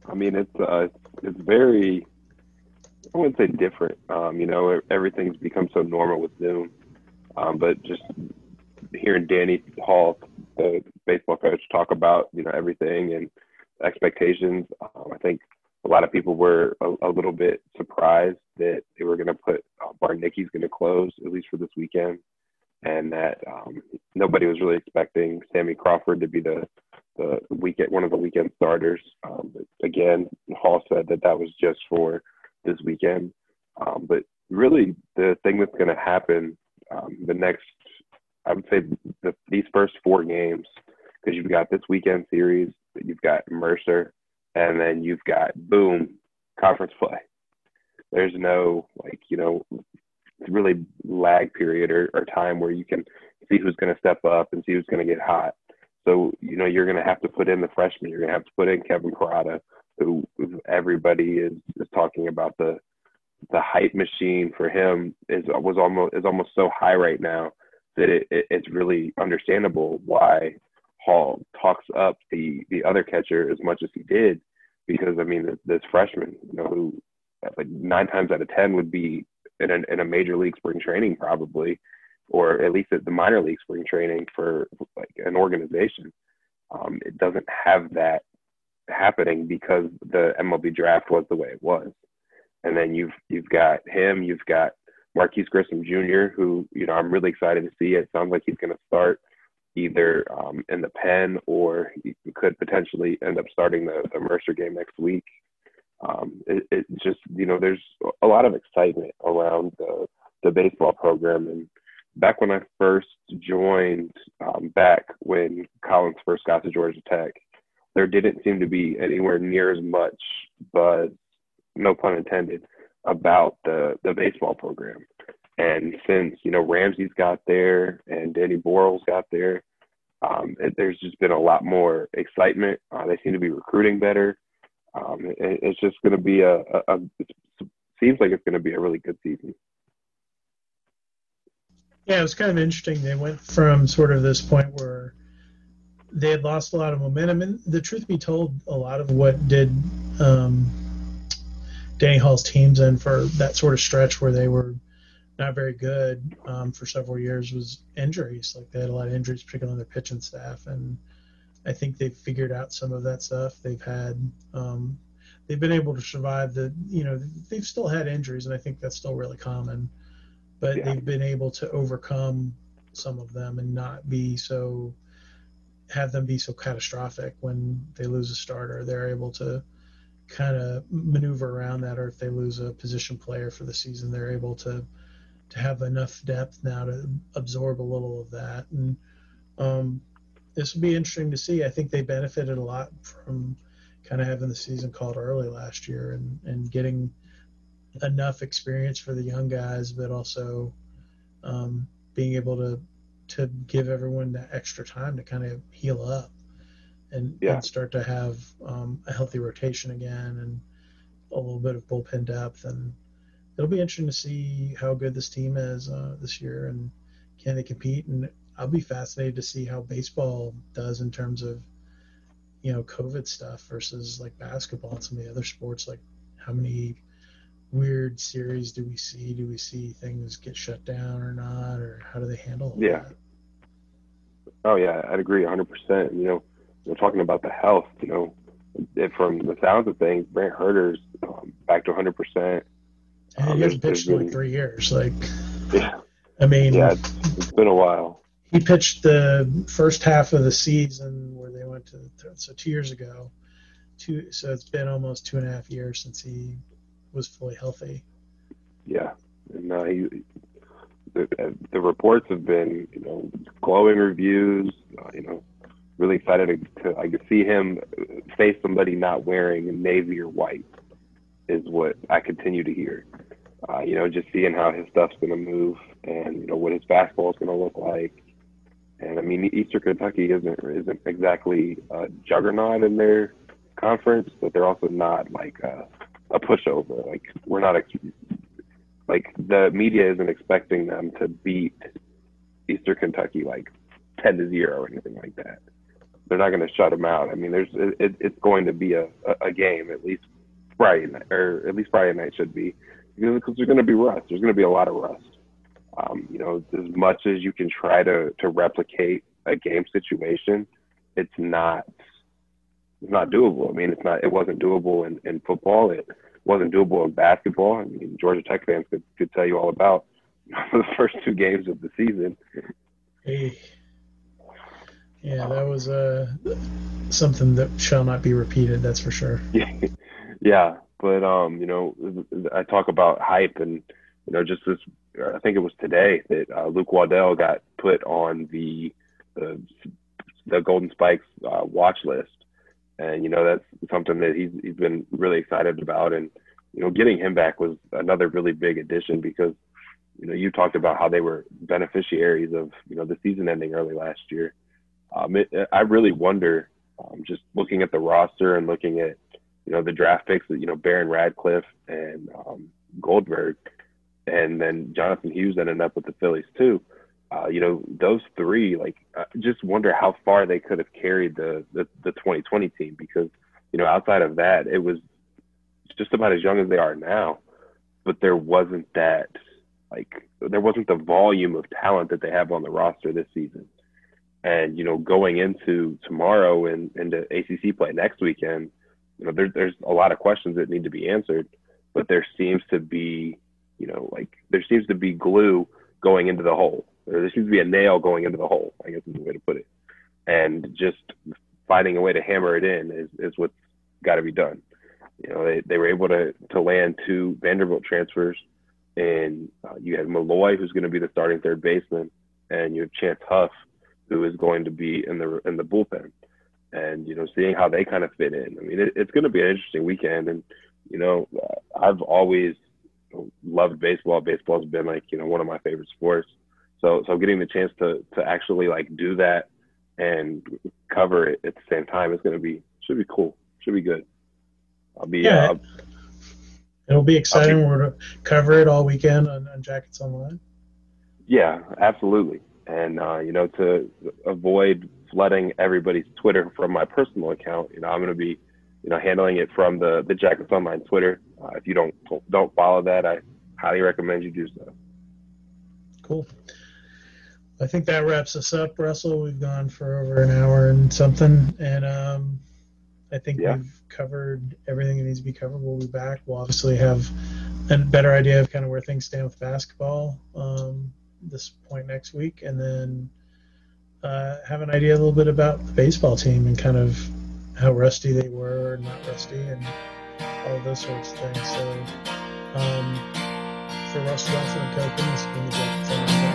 I mean, it's uh, it's very I wouldn't say different. Um, you know, everything's become so normal with Zoom. Um, but just hearing Danny Hall, the baseball coach, talk about you know everything and expectations, um, I think a lot of people were a, a little bit surprised that they were going to put uh, Bartnicki's going to close at least for this weekend, and that um, nobody was really expecting Sammy Crawford to be the the weekend one of the weekend starters. Um, again, Hall said that that was just for this weekend. Um, but really, the thing that's going to happen um, the next, I would say, the, these first four games, because you've got this weekend series, you've got Mercer, and then you've got boom conference play. There's no like you know really lag period or, or time where you can see who's going to step up and see who's going to get hot. So you know you're going to have to put in the freshmen. You're going to have to put in Kevin Parada who everybody is, is talking about the the hype machine for him is was almost is almost so high right now that it, it, it's really understandable why Hall talks up the the other catcher as much as he did because I mean this, freshman you know who like nine times out of ten would be in a, in a major league spring training probably or at least at the minor league spring training for like an organization um, it doesn't have that happening because the MLB draft was the way it was. And then you've you've got him, you've got Marquise Grissom Jr., who you know I'm really excited to see. It sounds like he's going to start either um, in the pen or he could potentially end up starting the, the Mercer game next week. Um, it, it, just you know there's a lot of excitement around the the baseball program and back when I first joined um, back when Collins first got to Georgia Tech, there didn't seem to be anywhere near as much buzz, no pun intended, about the the baseball program. And since you know Ramsey's got there and Danny Borrell's got there, um, it, there's just been a lot more excitement. Uh, they seem to be recruiting better. Um, it, it's just going to be a, a, a seems like it's going to be a really good season. Yeah, it was kind of interesting. They went from sort of this point where they had lost a lot of momentum, and the truth be told, a lot of what did um, Danny Hall's teams in for that sort of stretch where they were not very good um, for several years was injuries. Like they had a lot of injuries, particularly on their pitching staff, and I think they've figured out some of that stuff. They've had um, they've been able to survive the you know they've still had injuries, and I think that's still really common but yeah. they've been able to overcome some of them and not be so have them be so catastrophic when they lose a starter. They're able to kind of maneuver around that, or if they lose a position player for the season, they're able to to have enough depth now to absorb a little of that. And um, this will be interesting to see. I think they benefited a lot from kind of having the season called early last year and, and getting enough experience for the young guys, but also um, being able to to give everyone that extra time to kind of heal up and, yeah. and start to have um, a healthy rotation again and a little bit of bullpen depth. And it'll be interesting to see how good this team is uh, this year and can they compete. And I'll be fascinated to see how baseball does in terms of you know COVID stuff versus like basketball and some of the other sports. Like how many weird series do we see? Do we see things get shut down or not, or how do they handle yeah. That? Oh yeah, I'd agree 100. percent You know, we're talking about the health. You know, if from the sounds of things, Brant Hurter's um, back to 100. percent And he hasn't pitched in like three years. Like, yeah, I mean, yeah, it's, it's been a while. He pitched the first half of the season where they went to so two years ago. Two, so it's been almost two and a half years since he was fully healthy. Yeah, and uh, he, the, the reports have been, you know, glowing reviews. Uh, you know, really excited to, to I could see him face somebody not wearing navy or white is what I continue to hear. Uh, you know, just seeing how his stuff's going to move and you know what his basketball is going to look like. And I mean, Eastern Kentucky isn't isn't exactly a juggernaut in their conference, but they're also not like uh, a pushover. Like we're not ex- like the media isn't expecting them to beat Eastern Kentucky like ten to zero or anything like that. They're not going to shut them out. I mean, there's it, it's going to be a, a, game at least Friday night, or at least Friday night should be because there's going to be rust. There's going to be a lot of rust. Um, you know, as much as you can try to to replicate a game situation, it's not it's not doable. I mean, it's not. It wasn't doable in, in football. It wasn't doable in basketball. I mean, Georgia Tech fans could, could tell you all about the first two games of the season. Yeah, that was uh, something that shall not be repeated. That's for sure. Yeah, but um, you know, I talk about hype, and you know, just this. I think it was today that uh, Luke Waddell got put on the the, the Golden Spikes uh, watch list and you know that's something that he's he's been really excited about. And you know, getting him back was another really big addition because you know you talked about how they were beneficiaries of you know the season ending early last year. Um, it, I really wonder, um, just looking at the roster and looking at you know the draft picks that you know Baron Radcliffe and um, Goldberg, and then Jonathan Hughes ended up with the Phillies too uh, you know, those three, like, I just wonder how far they could have carried the, the, the 2020 team because, you know, outside of that, it was just about as young as they are now, but there wasn't that, like, there wasn't the volume of talent that they have on the roster this season. And, you know, going into tomorrow and into ACC play next weekend, you know, there, there's a lot of questions that need to be answered, but there seems to be, you know, like there seems to be glue going into the hole. Or There seems to be a nail going into the hole. I guess is the way to put it. And just finding a way to hammer it in is, is what's got to be done. You know, they, they were able to to land two Vanderbilt transfers, and uh, you have Malloy, who's going to be the starting third baseman, and you have Chance Huff, who is going to be in the in the bullpen. And you know, seeing how they kind of fit in. I mean, it, it's going to be an interesting weekend, and you know, I've always loved baseball. Baseball's been like you know one of my favorite sports. So so getting the chance to to actually like do that and cover it at the same time is going to be should be cool. Should be good. I'll be. Yeah, uh, it'll be exciting. Be, We're to cover it all weekend on, on Jackets Online. Yeah, absolutely. And uh, you know, to avoid flooding everybody's Twitter from my personal account, you know, I'm going to be, you know, handling it from the the Jackets Online Twitter. Uh, if you don't don't follow that, I highly recommend you do so. Cool. I think that wraps us up, Russell. We've gone for over an hour and something, and um, I think yeah. we've covered everything that needs to be covered. We'll be back. We'll obviously have a better idea of kind of where things stand with basketball um, this point next week, and then uh, have an idea a little bit about the baseball team and kind of how rusty they were not rusty, and all those sorts of things. So, um, for Russ Johnson and Copeland, this has been the Jackets